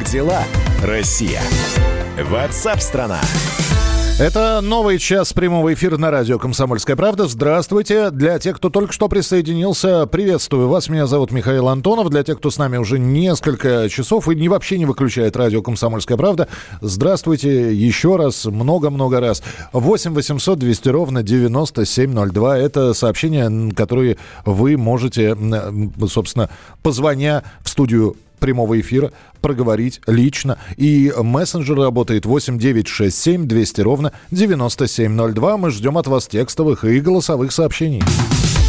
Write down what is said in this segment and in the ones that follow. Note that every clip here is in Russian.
Как дела, Россия? Ватсап-страна! Это новый час прямого эфира на радио «Комсомольская правда». Здравствуйте. Для тех, кто только что присоединился, приветствую вас. Меня зовут Михаил Антонов. Для тех, кто с нами уже несколько часов и не вообще не выключает радио «Комсомольская правда», здравствуйте еще раз, много-много раз. 8 800 200 ровно 9702. Это сообщения, которые вы можете, собственно, позвоня в студию прямого эфира проговорить лично. И мессенджер работает 8967 200 ровно 9702. Мы ждем от вас текстовых и голосовых сообщений.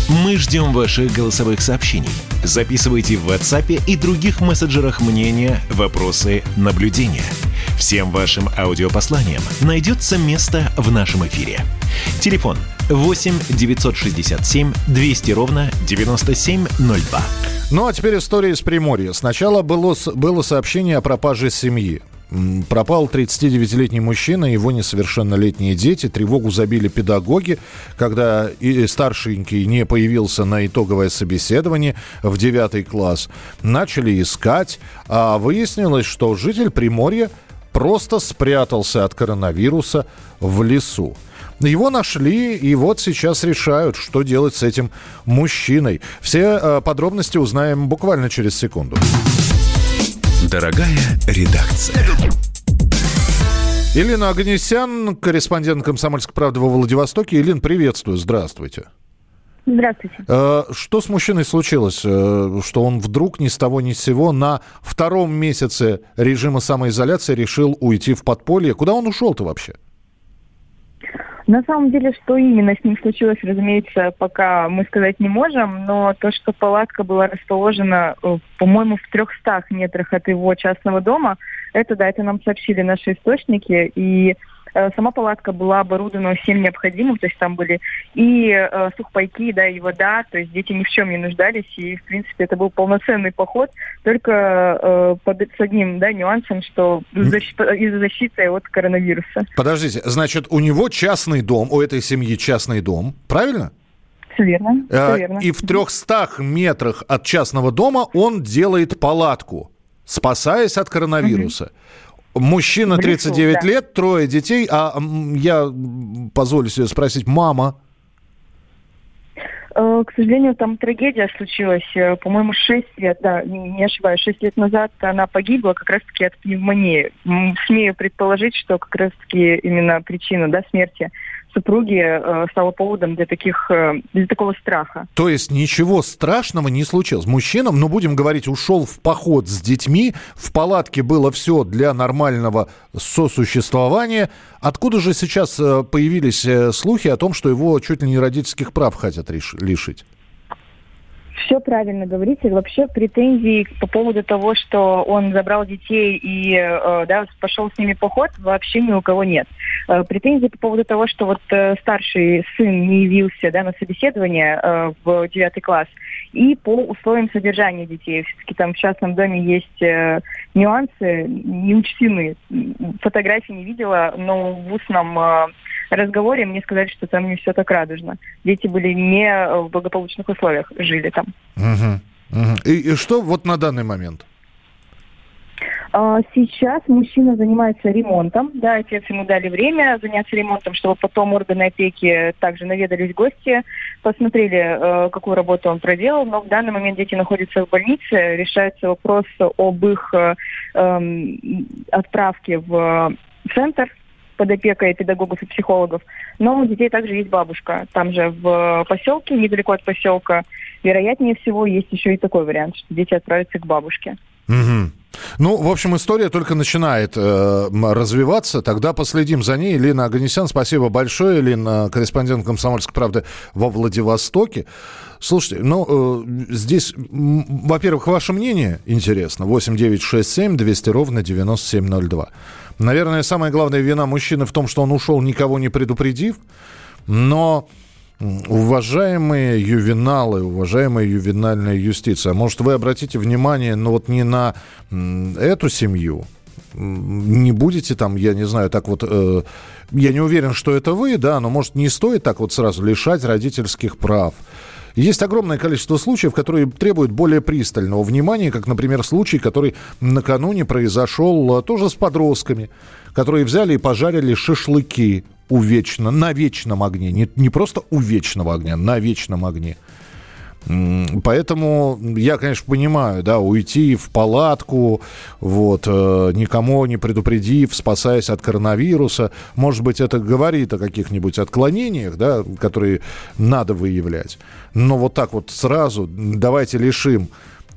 Мы ждем ваших голосовых сообщений. Записывайте в WhatsApp и других мессенджерах мнения, вопросы, наблюдения. Всем вашим аудиопосланиям найдется место в нашем эфире. Телефон 8 967 200 ровно 9702. Ну а теперь история из Приморья. Сначала было, было сообщение о пропаже семьи. Пропал 39-летний мужчина, его несовершеннолетние дети. Тревогу забили педагоги, когда и старшенький не появился на итоговое собеседование в 9 класс. Начали искать, а выяснилось, что житель Приморья просто спрятался от коронавируса в лесу. Его нашли, и вот сейчас решают, что делать с этим мужчиной. Все э, подробности узнаем буквально через секунду. Дорогая редакция. Елена Аганесян, корреспондент «Комсомольской правды» во Владивостоке. Елена, приветствую, здравствуйте. Здравствуйте. Э, что с мужчиной случилось, э, что он вдруг ни с того ни с сего на втором месяце режима самоизоляции решил уйти в подполье? Куда он ушел-то вообще? На самом деле, что именно с ним случилось, разумеется, пока мы сказать не можем, но то, что палатка была расположена, э, по-моему, в 300 метрах от его частного дома, это, да, это нам сообщили наши источники, и сама палатка была оборудована всем необходимым, то есть там были и э, сухпайки, да, и вода, то есть дети ни в чем не нуждались, и, в принципе, это был полноценный поход, только э, под, с одним, да, нюансом, что из-за защиты от коронавируса. Подождите, значит, у него частный дом, у этой семьи частный дом, правильно? Все верно, все верно. И в 300 метрах от частного дома он делает палатку, спасаясь от коронавируса. Угу. Мужчина 39 да. лет, трое детей, а я позволю себе спросить, мама? Э, к сожалению, там трагедия случилась, э, по-моему, 6 лет, да, не ошибаюсь, 6 лет назад она погибла как раз-таки от пневмонии. Смею предположить, что как раз-таки именно причина да, смерти супруги э, стало поводом для таких э, для такого страха. То есть ничего страшного не случилось. Мужчина, ну будем говорить, ушел в поход с детьми, в палатке было все для нормального сосуществования. Откуда же сейчас э, появились э, слухи о том, что его чуть ли не родительских прав хотят лишить? Все правильно говорите. Вообще претензий по поводу того, что он забрал детей и э, да, пошел с ними поход, вообще ни у кого нет. Э, претензий по поводу того, что вот э, старший сын не явился да, на собеседование э, в девятый класс, и по условиям содержания детей. Все-таки там в частном доме есть э, нюансы неучтены. Фотографий не видела, но в устном э, разговоре мне сказали, что там не все так радужно. Дети были не в благополучных условиях, жили там. Угу, угу. И, и что вот на данный момент? А, сейчас мужчина занимается ремонтом. Да, отец ему дали время заняться ремонтом, чтобы потом органы опеки также наведались гости, посмотрели, э, какую работу он проделал. Но в данный момент дети находятся в больнице, решается вопрос об их э, эм, отправке в центр под опекой педагогов и психологов. Но у детей также есть бабушка. Там же в поселке, недалеко от поселка, вероятнее всего, есть еще и такой вариант, что дети отправятся к бабушке. Угу. Ну, в общем, история только начинает э, развиваться. Тогда последим за ней. Лина Аганесян, спасибо большое. Лина, корреспондент «Комсомольской правды» во Владивостоке. Слушайте, ну, э, здесь, во-первых, ваше мнение интересно. 8 9 6 7 200 ровно 9702. Наверное, самая главная вина мужчины в том, что он ушел, никого не предупредив. Но Уважаемые ювеналы, уважаемая ювенальная юстиция, может, вы обратите внимание, ну вот не на эту семью, не будете там, я не знаю, так вот, э, я не уверен, что это вы, да, но может не стоит так вот сразу лишать родительских прав. Есть огромное количество случаев, которые требуют более пристального внимания, как, например, случай, который накануне произошел а, тоже с подростками, которые взяли и пожарили шашлыки у вечно, на вечном огне. Не, не просто у вечного огня, на вечном огне. Поэтому я, конечно, понимаю, да, уйти в палатку, вот, э, никому не предупредив, спасаясь от коронавируса, может быть, это говорит о каких-нибудь отклонениях, да, которые надо выявлять. Но вот так вот сразу давайте лишим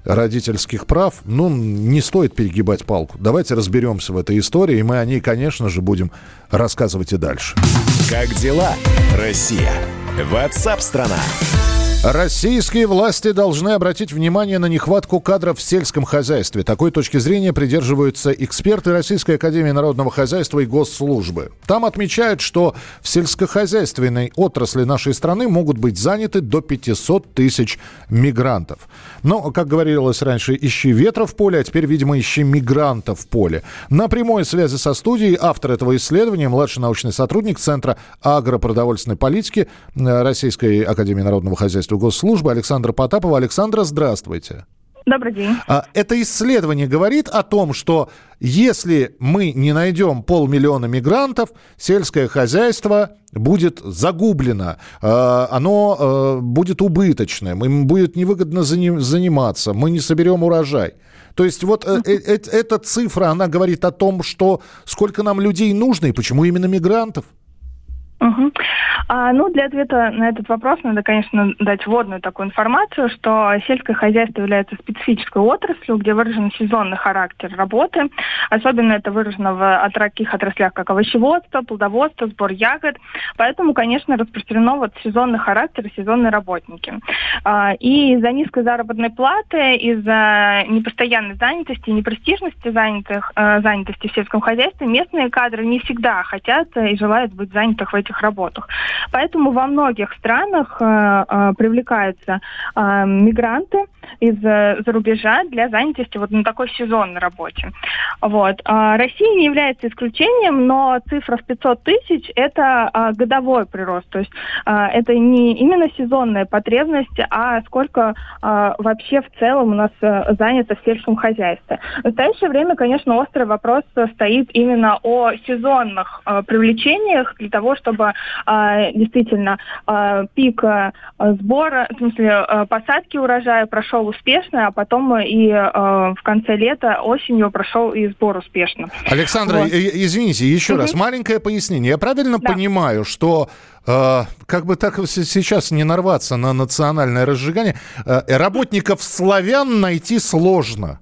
родительских прав, ну, не стоит перегибать палку. Давайте разберемся в этой истории, и мы о ней, конечно же, будем рассказывать и дальше. Как дела, Россия? Ватсап-страна! Российские власти должны обратить внимание на нехватку кадров в сельском хозяйстве. Такой точки зрения придерживаются эксперты Российской Академии Народного Хозяйства и Госслужбы. Там отмечают, что в сельскохозяйственной отрасли нашей страны могут быть заняты до 500 тысяч мигрантов. Но, как говорилось раньше, ищи ветра в поле, а теперь, видимо, ищи мигрантов в поле. На прямой связи со студией автор этого исследования, младший научный сотрудник Центра агропродовольственной политики э, Российской Академии Народного Хозяйства руководителю госслужбы Александра Потапова. Александра, здравствуйте. Добрый день. А, это исследование говорит о том, что если мы не найдем полмиллиона мигрантов, сельское хозяйство будет загублено, а, оно а, будет убыточным, им будет невыгодно заниматься, мы не соберем урожай. То есть вот э, э, э, эта цифра, она говорит о том, что сколько нам людей нужно и почему именно мигрантов. Угу. Ну, для ответа на этот вопрос надо, конечно, дать вводную такую информацию, что сельское хозяйство является специфической отраслью, где выражен сезонный характер работы. Особенно это выражено в таких отраслях, как овощеводство, плодоводство, сбор ягод. Поэтому, конечно, распространено вот сезонный характер и сезонные работники. А, и из-за низкой заработной платы, из-за непостоянной занятости непрестижности занятых, э, занятости в сельском хозяйстве местные кадры не всегда хотят и желают быть занятых в этих работах. Поэтому во многих странах э, э, привлекаются э, мигранты из-за рубежа для занятости вот на такой сезонной работе. Вот. А Россия не является исключением, но цифра в 500 тысяч – это годовой прирост. То есть это не именно сезонная потребность, а сколько вообще в целом у нас занято в сельском хозяйстве. В настоящее время, конечно, острый вопрос стоит именно о сезонных привлечениях для того, чтобы а, действительно а, пик а, сбора, в смысле а, посадки урожая прошел успешно, а потом и а, в конце лета, осенью прошел и сбор успешно. Александра, вот. извините, еще угу. раз, маленькое пояснение. Я правильно да. понимаю, что э, как бы так сейчас не нарваться на национальное разжигание, э, работников славян найти сложно?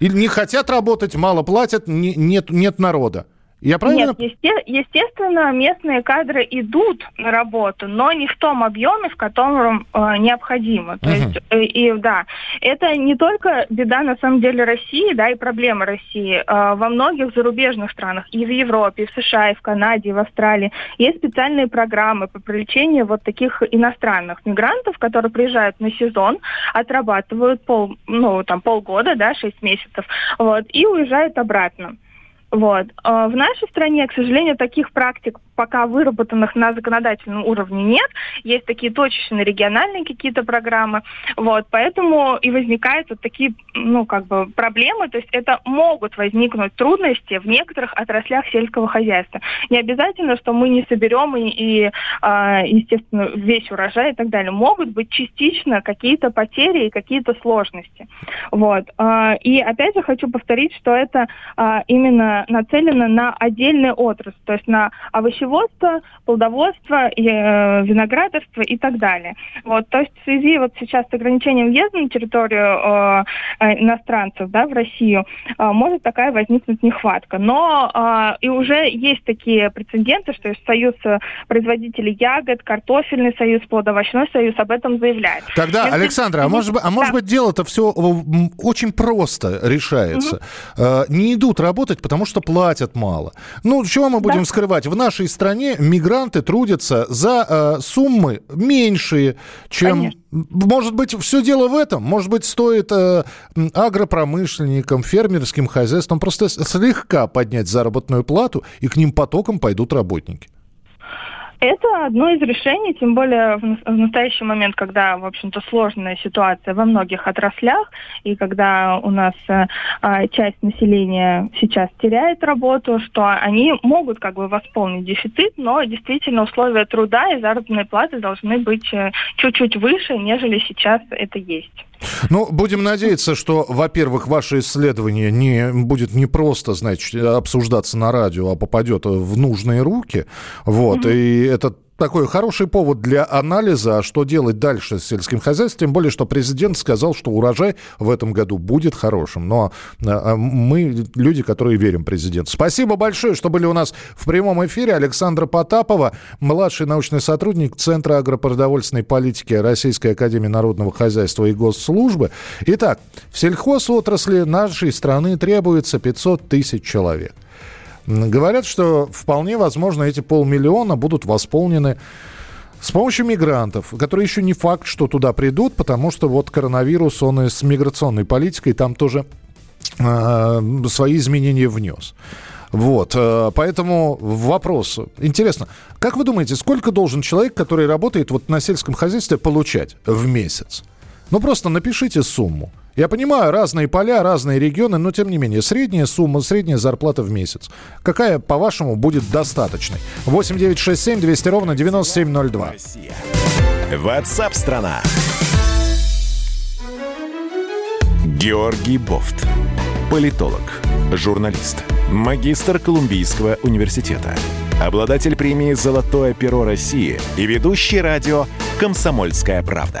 Или не хотят работать, мало платят, не, нет, нет народа? Я правильно? Нет, есте- естественно, местные кадры идут на работу, но не в том объеме, в котором э, необходимо. То uh-huh. есть, э, и да, это не только беда на самом деле России, да, и проблема России. Э, во многих зарубежных странах, и в Европе, и в США, и в Канаде, и в Австралии есть специальные программы по привлечению вот таких иностранных мигрантов, которые приезжают на сезон, отрабатывают пол, ну, там, полгода, да, шесть месяцев, вот, и уезжают обратно. Вот. А в нашей стране, к сожалению, таких практик пока выработанных на законодательном уровне нет. Есть такие точечные региональные какие-то программы. Вот. Поэтому и возникают вот такие ну, как бы проблемы. То есть это могут возникнуть трудности в некоторых отраслях сельского хозяйства. Не обязательно, что мы не соберем и, и а, естественно, весь урожай и так далее. Могут быть частично какие-то потери и какие-то сложности. Вот. А, и опять же хочу повторить, что это именно нацелено на отдельные отрасли, то есть на овощеводство, плодоводство, э, виноградарство и так далее. Вот, то есть в связи вот сейчас с ограничением въезда на территорию э, э иностранцев да, в Россию э, может такая возникнуть нехватка. Но э, и уже есть такие прецеденты, что есть союз производителей ягод, картофельный союз, плодовочной союз об этом заявляет. Тогда, Если... Александра, а может, быть, а может да. быть дело-то все очень просто решается? Угу. Не идут работать, потому что платят мало. Ну, чего мы будем да. скрывать? В нашей стране мигранты трудятся за э, суммы меньшие, чем... Конечно. Может быть, все дело в этом. Может быть, стоит э, агропромышленникам, фермерским хозяйствам просто слегка поднять заработную плату, и к ним потоком пойдут работники. Это одно из решений, тем более в настоящий момент, когда, в общем-то, сложная ситуация во многих отраслях, и когда у нас э, а, часть населения сейчас теряет работу, что они могут как бы восполнить дефицит, но действительно условия труда и заработной платы должны быть э, чуть-чуть выше, нежели сейчас это есть. Ну, будем надеяться, что, во-первых, ваше исследование не будет не просто, значит, обсуждаться на радио, а попадет в нужные руки. Вот, mm-hmm. и это такой хороший повод для анализа, а что делать дальше с сельским хозяйством, тем более, что президент сказал, что урожай в этом году будет хорошим. Но а, а, мы люди, которые верим президенту. Спасибо большое, что были у нас в прямом эфире. Александра Потапова, младший научный сотрудник Центра агропродовольственной политики Российской Академии Народного Хозяйства и Госслужбы. Итак, в сельхозотрасли нашей страны требуется 500 тысяч человек. Говорят, что вполне возможно эти полмиллиона будут восполнены с помощью мигрантов, которые еще не факт, что туда придут, потому что вот коронавирус, он и с миграционной политикой там тоже э, свои изменения внес. Вот, э, поэтому вопрос. Интересно, как вы думаете, сколько должен человек, который работает вот на сельском хозяйстве, получать в месяц? Ну, просто напишите сумму. Я понимаю, разные поля, разные регионы, но тем не менее, средняя сумма, средняя зарплата в месяц. Какая, по-вашему, будет достаточной? 8 9 6 7 200 ровно 9702. Россия. Ватсап страна. Георгий Бофт. Политолог, журналист, магистр Колумбийского университета, обладатель премии «Золотое перо России» и ведущий радио «Комсомольская правда»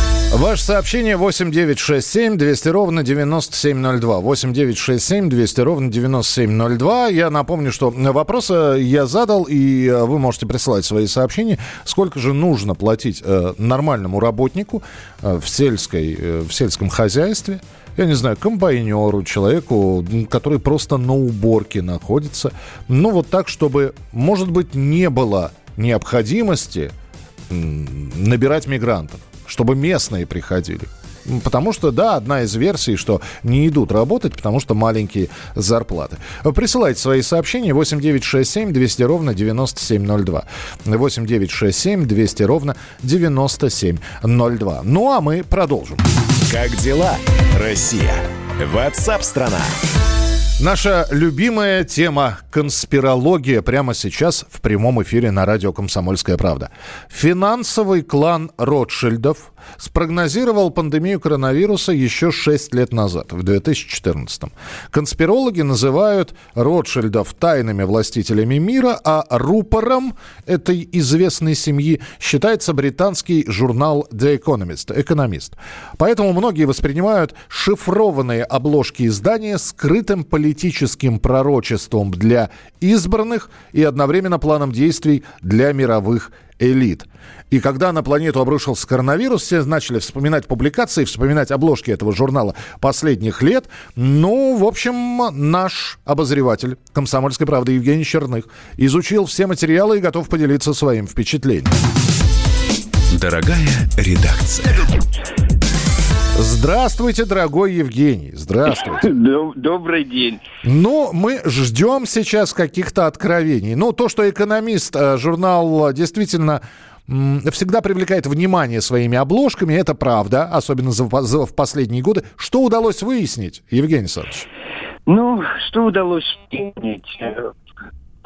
Ваше сообщение 8967 200 ровно 9702. 8967 200 ровно 9702. Я напомню, что вопросы я задал, и э, вы можете присылать свои сообщения. Сколько же нужно платить э, нормальному работнику э, в, сельской, в сельском хозяйстве? я не знаю, комбайнеру, человеку, который просто на уборке находится. Ну, вот так, чтобы, может быть, не было необходимости набирать мигрантов чтобы местные приходили. Потому что, да, одна из версий, что не идут работать, потому что маленькие зарплаты. Присылайте свои сообщения 8967 200 ровно 9702. 8967 200 ровно 9702. Ну а мы продолжим. Как дела, Россия? Ватсап-страна! Наша любимая тема – конспирология прямо сейчас в прямом эфире на радио «Комсомольская правда». Финансовый клан Ротшильдов спрогнозировал пандемию коронавируса еще 6 лет назад, в 2014 -м. Конспирологи называют Ротшильдов тайными властителями мира, а рупором этой известной семьи считается британский журнал The Economist, «Экономист». Поэтому многие воспринимают шифрованные обложки издания скрытым политическим пророчеством для избранных и одновременно планом действий для мировых элит. И когда на планету обрушился коронавирус, все начали вспоминать публикации, вспоминать обложки этого журнала последних лет. Ну, в общем, наш обозреватель «Комсомольской правды» Евгений Черных изучил все материалы и готов поделиться своим впечатлением. Дорогая редакция. Здравствуйте, дорогой Евгений. Здравствуйте. Добрый день. Ну, мы ждем сейчас каких-то откровений. Ну, то, что экономист, э, журнал действительно всегда привлекает внимание своими обложками, это правда, особенно в последние годы. Что удалось выяснить, Евгений Александрович? Ну, что удалось выяснить?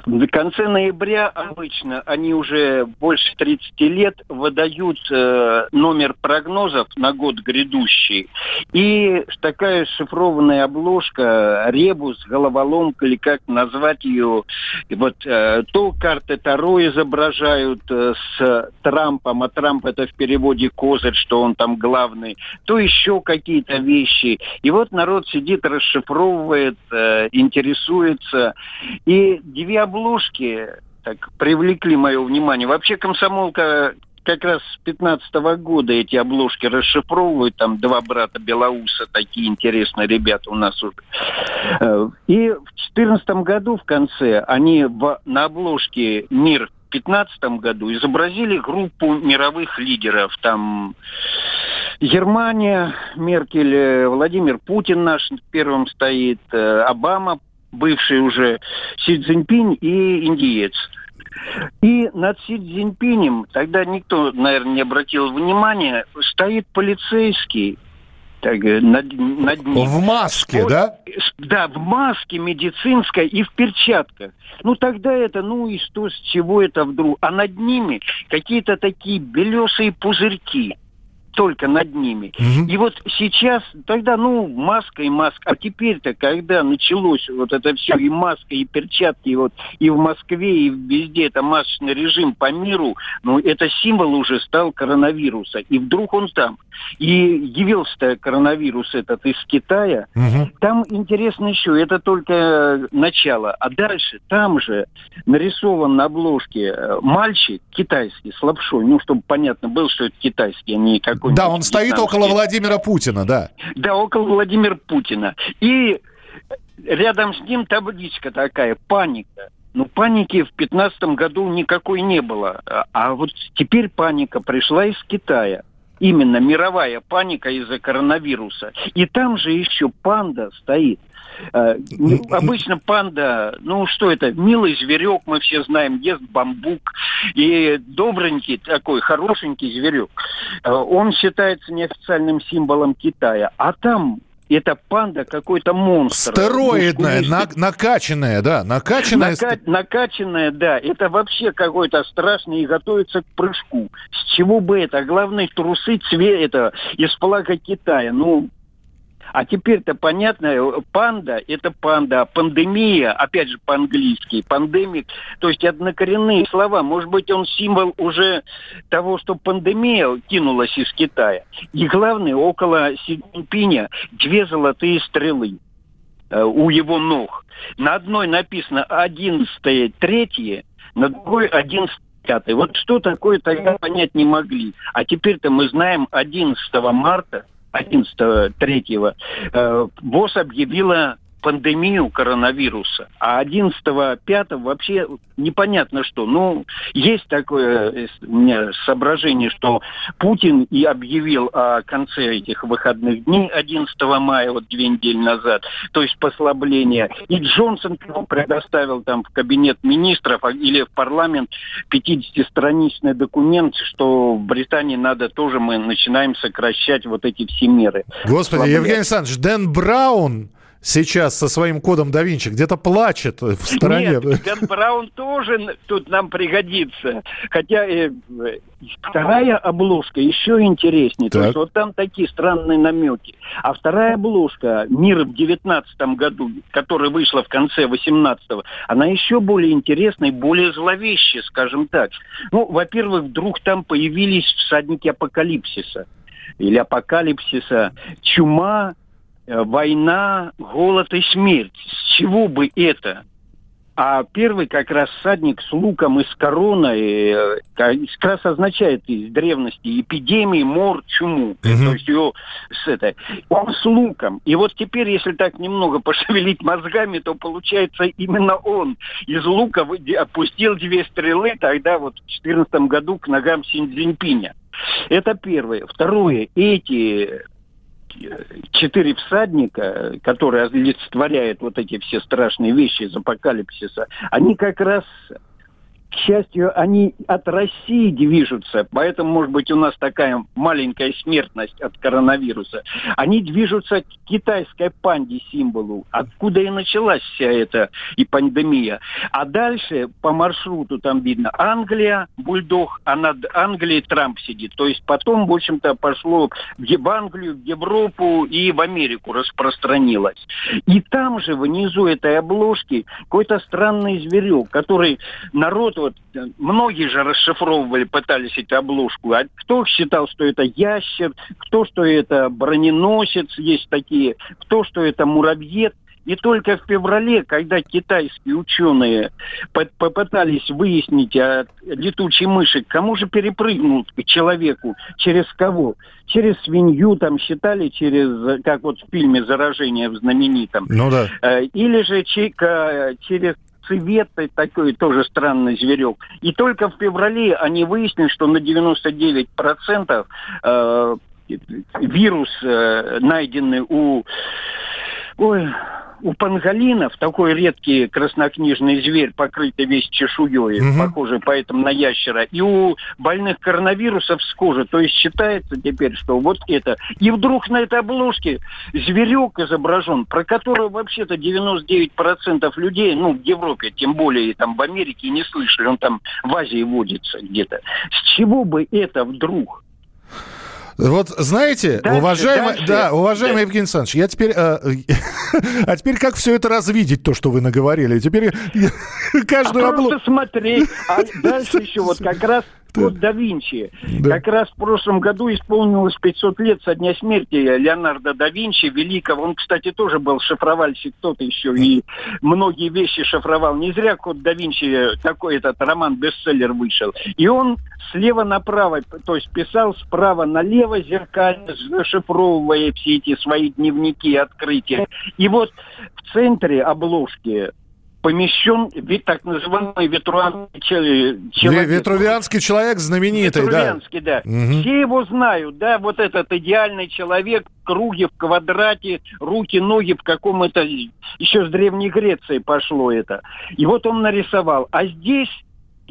В конце ноября обычно они уже больше 30 лет выдают э, номер прогнозов на год грядущий. И такая шифрованная обложка, ребус, головоломка или как назвать ее, вот э, то карты Таро изображают э, с Трампом, а Трамп это в переводе козырь, что он там главный, то еще какие-то вещи. И вот народ сидит, расшифровывает, э, интересуется. И две обложки так привлекли мое внимание. Вообще комсомолка как раз с 15 -го года эти обложки расшифровывают, там два брата Белоуса, такие интересные ребята у нас уже. Э, и в 2014 году в конце они в, на обложке «Мир» 2015 году изобразили группу мировых лидеров. Там Германия, Меркель, э, Владимир Путин наш первым стоит, э, Обама, бывший уже Си Цзиньпинь и индиец. И над Си Цзиньпинем, тогда никто, наверное, не обратил внимания, стоит полицейский, так, над, над ним. В маске, вот, да? Да, в маске медицинской и в перчатках. Ну тогда это, ну и что, с чего это вдруг? А над ними какие-то такие белесые пузырьки только над ними. Угу. И вот сейчас, тогда, ну, маска и маска. А теперь-то, когда началось вот это все, и маска, и перчатки, и вот и в Москве, и везде это масочный режим по миру, ну, это символ уже стал коронавируса. И вдруг он там. И явился коронавирус этот из Китая. Угу. Там интересно еще, это только начало. А дальше там же нарисован на обложке э, мальчик китайский с лапшой, ну, чтобы понятно было, что это китайский, а не какой какой-нибудь... Да, он стоит около Владимира Путина, да. Да, около Владимира Путина. И рядом с ним табличка такая, паника. Ну, паники в 2015 году никакой не было. А вот теперь паника пришла из Китая. Именно мировая паника из-за коронавируса. И там же еще панда стоит. Э, ну, обычно панда, ну что это, милый зверек, мы все знаем, ест бамбук. И добренький такой, хорошенький зверек. Э, он считается неофициальным символом Китая. А там это панда какой-то монстр. Стероидная, на, накачанная, да, накачанная. Нака, накачанная, да. Это вообще какой-то страшный и готовится к прыжку. С чего бы это? Главное, трусы цвет это из флага Китая. Ну, а теперь-то понятно, э, панда – это панда, а пандемия, опять же по-английски, пандемик, то есть однокоренные слова. Может быть, он символ уже того, что пандемия кинулась из Китая. И главное, около Си две золотые стрелы э, у его ног. На одной написано одиннадцатое третье, на другой одиннадцатое пятое. Вот что такое тогда понять не могли. А теперь-то мы знаем 11 марта 11-3 э, ВОЗ объявила пандемию коронавируса, а 11-5 вообще непонятно что. Ну, есть такое э, у меня соображение, что Путин и объявил о конце этих выходных дней 11 мая, вот две недели назад, то есть послабление. И Джонсон предоставил там в кабинет министров а, или в парламент 50-страничный документ, что в Британии надо тоже, мы начинаем сокращать вот эти все меры. Господи, Евгений Александрович, Дэн Браун сейчас со своим кодом да Винчи где-то плачет в стороне. Нет, Дэн Браун тоже тут нам пригодится. Хотя э, вторая обложка еще интереснее. Так. То есть вот там такие странные намеки. А вторая обложка «Мир в девятнадцатом году», которая вышла в конце восемнадцатого, она еще более интересная и более зловещая, скажем так. Ну, во-первых, вдруг там появились всадники апокалипсиса или апокалипсиса, чума, война, голод и смерть. С чего бы это? А первый как раз садник с луком и с короной э, как раз означает из древности эпидемии, мор, чуму. Угу. То есть его с этой. Он с луком. И вот теперь, если так немного пошевелить мозгами, то получается именно он из лука опустил две стрелы тогда вот в 2014 году к ногам Синьцзиньпиня. Это первое. Второе. Эти четыре всадника, которые олицетворяют вот эти все страшные вещи из апокалипсиса, они как раз к счастью, они от России движутся, поэтому, может быть, у нас такая маленькая смертность от коронавируса. Они движутся к китайской панде символу, откуда и началась вся эта и пандемия. А дальше по маршруту там видно Англия, бульдог, а над Англией Трамп сидит. То есть потом, в общем-то, пошло в Англию, в Европу и в Америку распространилось. И там же внизу этой обложки какой-то странный зверек, который народ вот многие же расшифровывали, пытались эту обложку. А кто считал, что это ящер, кто, что это броненосец, есть такие, кто, что это муравьед. И только в феврале, когда китайские ученые попытались выяснить о летучей мыши, кому же перепрыгнул к человеку, через кого? Через свинью, там считали, через, как вот в фильме «Заражение» в знаменитом. Ну да. Э, или же через цвет такой тоже странный зверек. И только в феврале они выяснили, что на 99% э, вирус, э, найденный у... Ой, у панголинов такой редкий краснокнижный зверь, покрытый весь чешуей, угу. похожий поэтому на ящера, и у больных коронавирусов с кожи. То есть считается теперь, что вот это. И вдруг на этой обложке зверек изображен, про которого вообще-то 99% людей, ну, в Европе, тем более там в Америке, не слышали. Он там в Азии водится где-то. С чего бы это вдруг? Вот знаете, дальше, уважаемый, дальше, да, уважаемый дальше. Евгений Александрович, я теперь, э, а теперь как все это развидеть, то, что вы наговорили? Теперь каждую а облу... Просто смотреть, а дальше еще вот как раз Код да Винчи. Да. Как раз в прошлом году исполнилось 500 лет со дня смерти Леонардо да Винчи, великого. Он, кстати, тоже был шифровальщик, кто-то еще, и многие вещи шифровал. Не зря Код да Винчи, такой этот роман-бестселлер вышел. И он слева направо, то есть писал справа налево зеркально, зашифровывая все эти свои дневники, открытия. И вот в центре обложки помещен так называемый ветруанский человек. Ветрувианский человек знаменитый, Ветрувианский, да. да. Угу. Все его знают, да, вот этот идеальный человек в круге, в квадрате, руки, ноги в каком-то... Еще с Древней Греции пошло это. И вот он нарисовал. А здесь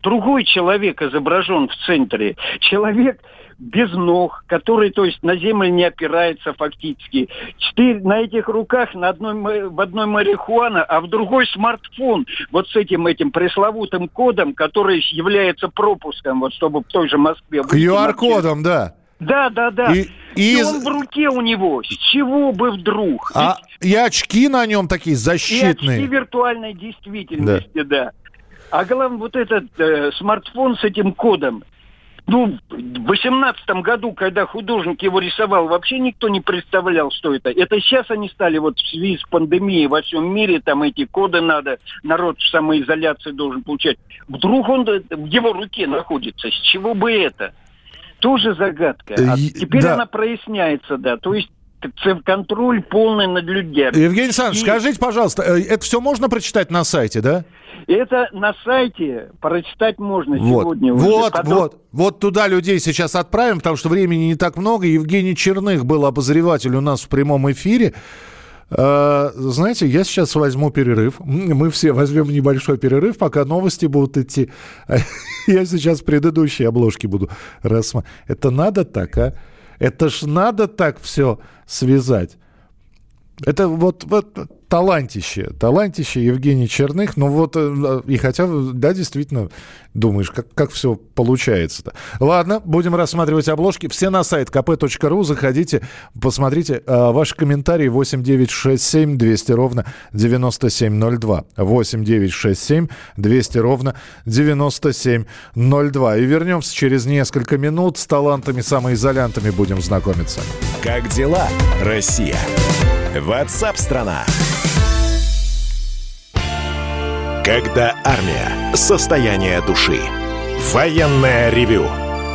другой человек изображен в центре. Человек, без ног, который, то есть, на землю не опирается фактически. Четыре, на этих руках на одной, в одной марихуана, а в другой смартфон вот с этим этим пресловутым кодом, который является пропуском, вот чтобы в той же Москве... QR-кодом, да. Да, да, да. И, и... и он в руке у него. С чего бы вдруг? А Ведь... и очки на нем такие защитные. И очки виртуальной действительности, да. да. А главное, вот этот э, смартфон с этим кодом. Ну, в восемнадцатом году, когда художник его рисовал, вообще никто не представлял, что это. Это сейчас они стали вот в связи с пандемией во всем мире, там эти коды надо, народ в самоизоляции должен получать. Вдруг он в его руке находится. С чего бы это? Тоже загадка. А теперь да. она проясняется, да. То есть контроль полный над людьми. Евгений Александрович, и... скажите, пожалуйста, э, это все можно прочитать на сайте, да? Это на сайте прочитать можно вот. сегодня. Вот, Потом... вот, вот туда людей сейчас отправим, потому что времени не так много. Евгений Черных был обозреватель у нас в прямом эфире. Uh, знаете, я сейчас возьму перерыв. Мы все возьмем небольшой перерыв, пока новости будут идти. я сейчас предыдущие обложки буду рассматривать. Это надо так, а? Это ж надо так все связать. Это вот, вот талантище, талантище Евгений Черных. Ну вот, э, и хотя, да, действительно, думаешь, как, как все получается-то. Ладно, будем рассматривать обложки. Все на сайт kp.ru, заходите, посмотрите. А, ваши комментарии 8967 200 ровно 9702. 8967 200 ровно 9702. И вернемся через несколько минут с талантами, самоизолянтами будем знакомиться. Как дела, Россия? Ватсап-страна! Когда армия. Состояние души. Военное ревю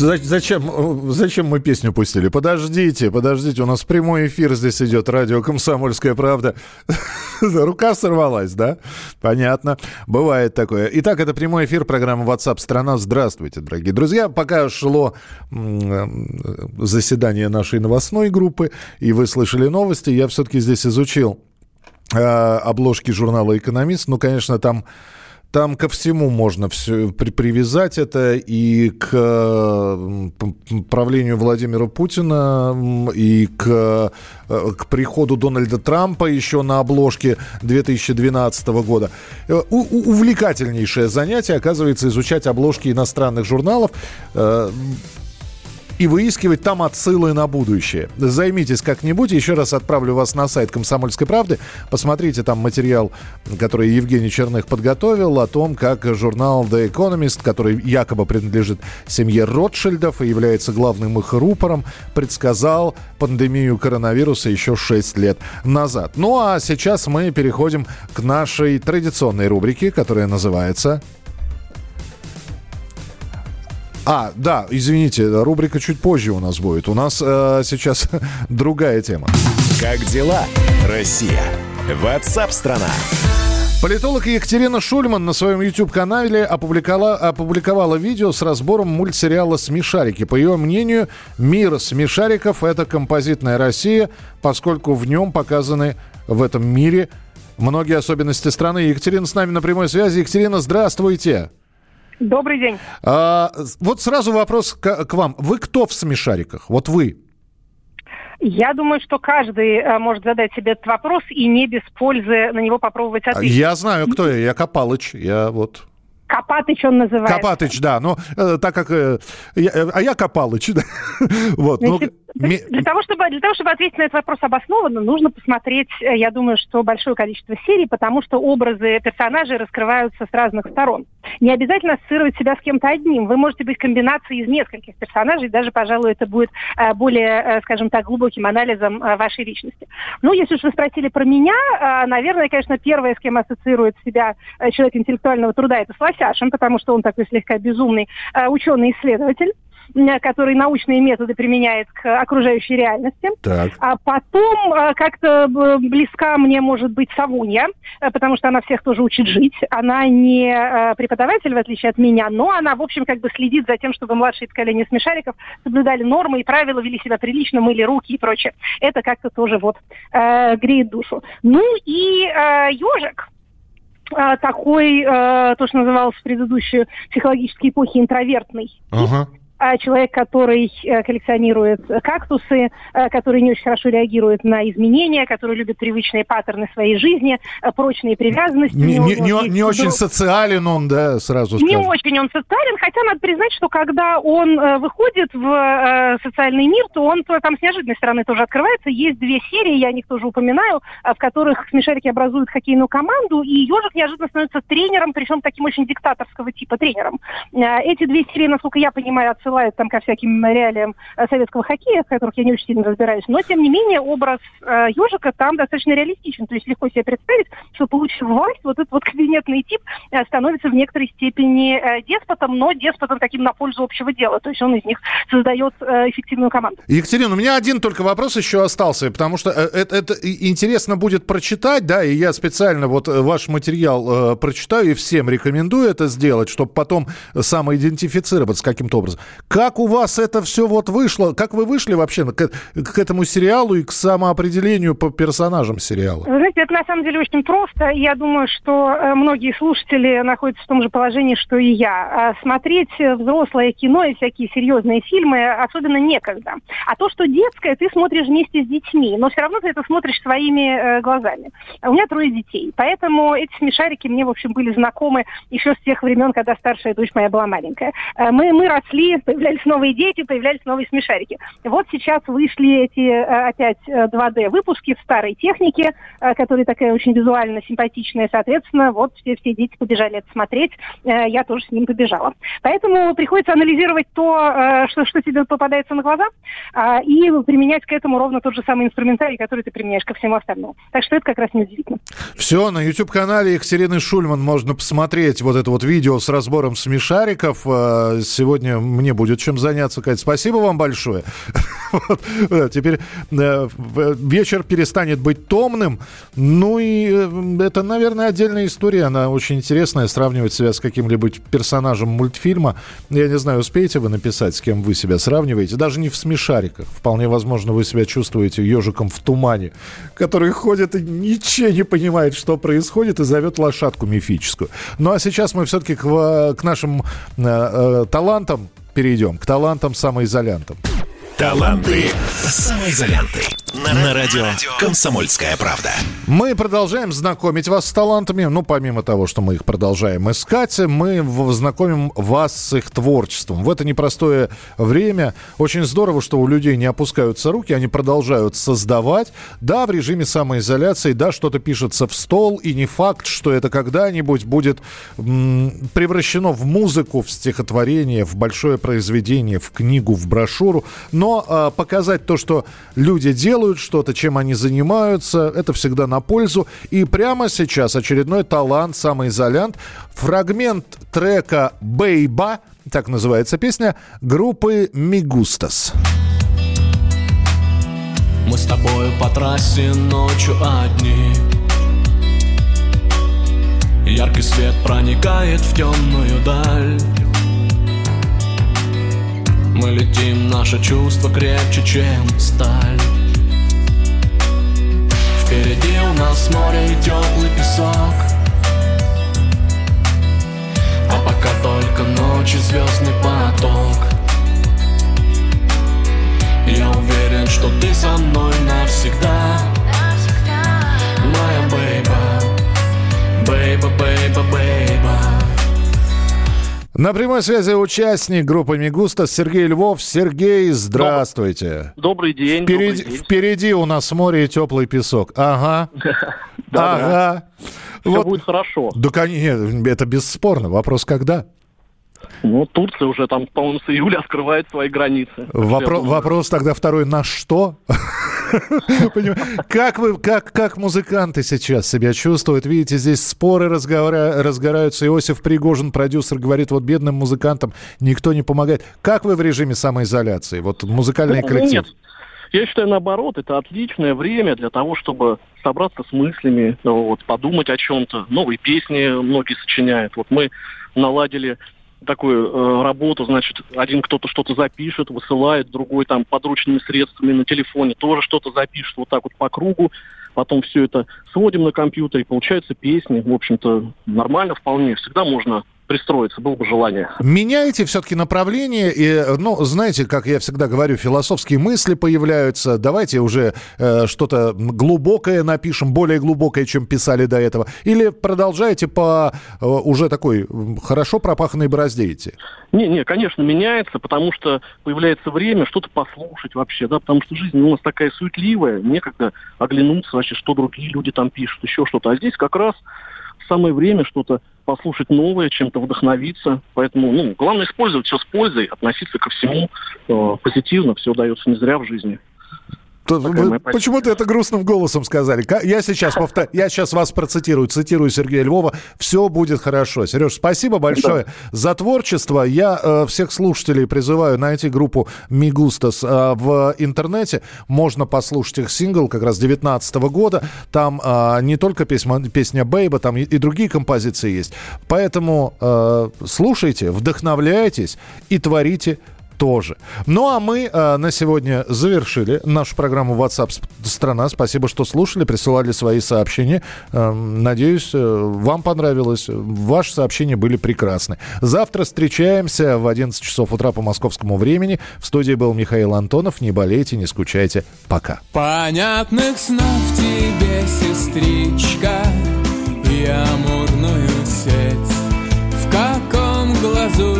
Зачем, зачем мы песню пустили? Подождите, подождите, у нас прямой эфир здесь идет, радио «Комсомольская правда». Рука сорвалась, да? Понятно. Бывает такое. Итак, это прямой эфир программы WhatsApp страна. Здравствуйте, дорогие друзья. Пока шло заседание нашей новостной группы, и вы слышали новости, я все-таки здесь изучил э, обложки журнала «Экономист». Ну, конечно, там там ко всему можно все при, привязать это и к правлению Владимира Путина, и к, э, к приходу Дональда Трампа еще на обложке 2012 года. Э, у, увлекательнейшее занятие, оказывается, изучать обложки иностранных журналов. И выискивать там отсылы на будущее. Займитесь как-нибудь. Еще раз отправлю вас на сайт «Комсомольской правды». Посмотрите там материал, который Евгений Черных подготовил о том, как журнал The Economist, который якобы принадлежит семье Ротшильдов и является главным их рупором, предсказал пандемию коронавируса еще 6 лет назад. Ну а сейчас мы переходим к нашей традиционной рубрике, которая называется а, да, извините, рубрика чуть позже у нас будет. У нас э, сейчас другая тема. Как дела, Россия? Ватсап-страна! Политолог Екатерина Шульман на своем YouTube-канале опубликовала, опубликовала видео с разбором мультсериала «Смешарики». По ее мнению, мир смешариков – это композитная Россия, поскольку в нем показаны в этом мире многие особенности страны. Екатерина с нами на прямой связи. Екатерина, здравствуйте. Добрый день. А, вот сразу вопрос к, к вам. Вы кто в смешариках? Вот вы. Я думаю, что каждый а, может задать себе этот вопрос и не без пользы на него попробовать ответить. Я знаю, кто я. Я Копалыч. Я вот Копатыч он называется. Копатыч, да. Но э, так как... Э, я, э, а я Копалыч, да. вот, ну, Значит, ну, для, того, чтобы, для того, чтобы ответить на этот вопрос обоснованно, нужно посмотреть, э, я думаю, что большое количество серий, потому что образы персонажей раскрываются с разных сторон. Не обязательно ассоциировать себя с кем-то одним. Вы можете быть комбинацией из нескольких персонажей, даже, пожалуй, это будет э, более, э, скажем так, глубоким анализом вашей личности. Ну, если уж вы спросили про меня, наверное, конечно, первое, с кем ассоциирует себя человек интеллектуального труда, это с Лосяшем, потому что он такой слегка безумный ученый-исследователь который научные методы применяет к окружающей реальности. Так. А потом э, как-то близка мне может быть Савунья, э, потому что она всех тоже учит жить. Она не э, преподаватель, в отличие от меня, но она, в общем, как бы следит за тем, чтобы младшие поколения смешариков соблюдали нормы и правила, вели себя прилично, мыли руки и прочее. Это как-то тоже вот э, греет душу. Ну и э, ежик, такой, э, то, что называлось в предыдущей психологической эпохе, интровертный. Ага. А человек, который э, коллекционирует кактусы, э, который не очень хорошо реагирует на изменения, который любит привычные паттерны своей жизни, э, прочные привязанности. Не, не, не, не очень социален он, да, сразу скажем. Не очень он социален, хотя надо признать, что когда он выходит в социальный мир, то он там с неожиданной стороны тоже открывается. Есть две серии, я о них тоже упоминаю, в которых смешарики образуют хоккейную команду, и ежик неожиданно становится тренером, причем таким очень диктаторского типа тренером. Эти две серии, насколько я понимаю, отсылают отсылает там ко всяким реалиям э, советского хоккея, в которых я не очень сильно разбираюсь. Но, тем не менее, образ э, ежика там достаточно реалистичен. То есть легко себе представить, что, получив власть, вот этот вот кабинетный тип э, становится в некоторой степени э, деспотом, но деспотом таким на пользу общего дела. То есть он из них создает э, эффективную команду. Екатерина, у меня один только вопрос еще остался, потому что э, это, это интересно будет прочитать, да, и я специально вот э, ваш материал э, прочитаю и всем рекомендую это сделать, чтобы потом самоидентифицироваться каким-то образом. Как у вас это все вот вышло? Как вы вышли вообще к, к этому сериалу и к самоопределению по персонажам сериала? Вы знаете, это на самом деле очень просто. Я думаю, что э, многие слушатели находятся в том же положении, что и я. А смотреть взрослое кино и всякие серьезные фильмы особенно некогда. А то, что детское, ты смотришь вместе с детьми, но все равно ты это смотришь своими э, глазами. У меня трое детей, поэтому эти смешарики мне, в общем, были знакомы еще с тех времен, когда старшая дочь моя была маленькая. Э, мы, мы росли, появлялись новые дети, появлялись новые смешарики. Вот сейчас вышли эти э, опять 2D-выпуски э, в старой технике, э, которая такая очень визуально симпатичная. Соответственно, вот все, все дети побежали это смотреть. Я тоже с ним побежала. Поэтому приходится анализировать то, что, что тебе попадается на глаза, и применять к этому ровно тот же самый инструментарий, который ты применяешь ко всему остальному. Так что это как раз неудивительно. Все, на YouTube-канале Екатерины Шульман можно посмотреть вот это вот видео с разбором смешариков. Сегодня мне мне будет чем заняться, Катя. Спасибо вам большое. Теперь э, вечер перестанет быть томным. Ну и э, это, наверное, отдельная история. Она очень интересная. Сравнивать себя с каким-либо персонажем мультфильма. Я не знаю, успеете вы написать, с кем вы себя сравниваете. Даже не в смешариках. Вполне возможно, вы себя чувствуете ежиком в тумане, который ходит и ничего не понимает, что происходит, и зовет лошадку мифическую. Ну а сейчас мы все-таки к, к нашим э, э, талантам перейдем, к талантам самоизолянтам. Таланты самоизолянты. На радио «Комсомольская правда». Мы продолжаем знакомить вас с талантами. Ну, помимо того, что мы их продолжаем искать, мы знакомим вас с их творчеством. В это непростое время очень здорово, что у людей не опускаются руки, они продолжают создавать. Да, в режиме самоизоляции, да, что-то пишется в стол, и не факт, что это когда-нибудь будет м- превращено в музыку, в стихотворение, в большое произведение, в книгу, в брошюру. Но э, показать то, что люди делают, что-то, чем они занимаются, это всегда на пользу. И прямо сейчас очередной талант, самоизолянт, фрагмент трека «Бейба», так называется песня, группы «Мигустас». Мы с тобой по трассе ночью одни Яркий свет проникает в темную даль Мы летим, наше чувство крепче, чем сталь Впереди у нас море и теплый песок. А пока только ночь и звездный поток. Я уверен, что ты со мной навсегда. Моя бейба Бейба, бейба, бейба на прямой связи участник группы Мигуста Сергей Львов. Сергей, здравствуйте. Добрый день. Впереди, добрый день. впереди у нас море и теплый песок. Ага. Ага. Все будет хорошо. Да, конечно, это бесспорно. Вопрос когда? Ну, Турция уже там, по-моему, с июля открывает свои границы. Вопро- вопрос тогда второй. На что? Как вы, как, как музыканты сейчас себя чувствуют? Видите, здесь споры разгора- разгораются. Иосиф Пригожин, продюсер, говорит, вот бедным музыкантам никто не помогает. Как вы в режиме самоизоляции? Вот музыкальный ну, коллектив. Нет. Я считаю, наоборот, это отличное время для того, чтобы собраться с мыслями, ну, вот, подумать о чем-то. Новые песни многие сочиняют. Вот мы наладили такую э, работу, значит, один кто-то что-то запишет, высылает, другой там подручными средствами на телефоне тоже что-то запишет, вот так вот по кругу, потом все это сводим на компьютере, получаются песни, в общем-то, нормально вполне, всегда можно пристроиться, было бы желание. Меняете все-таки направление, и, ну, знаете, как я всегда говорю, философские мысли появляются. Давайте уже э, что-то глубокое напишем, более глубокое, чем писали до этого. Или продолжаете по э, уже такой хорошо пропаханной борозде идти? Не, не, конечно, меняется, потому что появляется время что-то послушать вообще, да, потому что жизнь у нас такая суетливая, некогда оглянуться вообще, что другие люди там пишут, еще что-то. А здесь как раз самое время что-то послушать новое, чем-то вдохновиться. Поэтому, ну, главное использовать все с пользой, относиться ко всему э, позитивно, все удается не зря в жизни. Почему-то это грустным голосом сказали. Ка- Я сейчас, повтор... я сейчас вас процитирую, цитирую Сергея Львова. Все будет хорошо. Сереж, спасибо большое за творчество. Я э, всех слушателей призываю найти группу Мигустас э, в интернете. Можно послушать их сингл как раз 2019 года. Там э, не только песня, песня Бейба, там и, и другие композиции есть. Поэтому э, слушайте, вдохновляйтесь и творите тоже. Ну а мы э, на сегодня завершили нашу программу WhatsApp страна. Спасибо, что слушали, присылали свои сообщения. Э, надеюсь, вам понравилось. Ваши сообщения были прекрасны. Завтра встречаемся в 11 часов утра по московскому времени. В студии был Михаил Антонов. Не болейте, не скучайте. Пока. Понятных снов тебе, сестричка, и амурную сеть. В каком глазу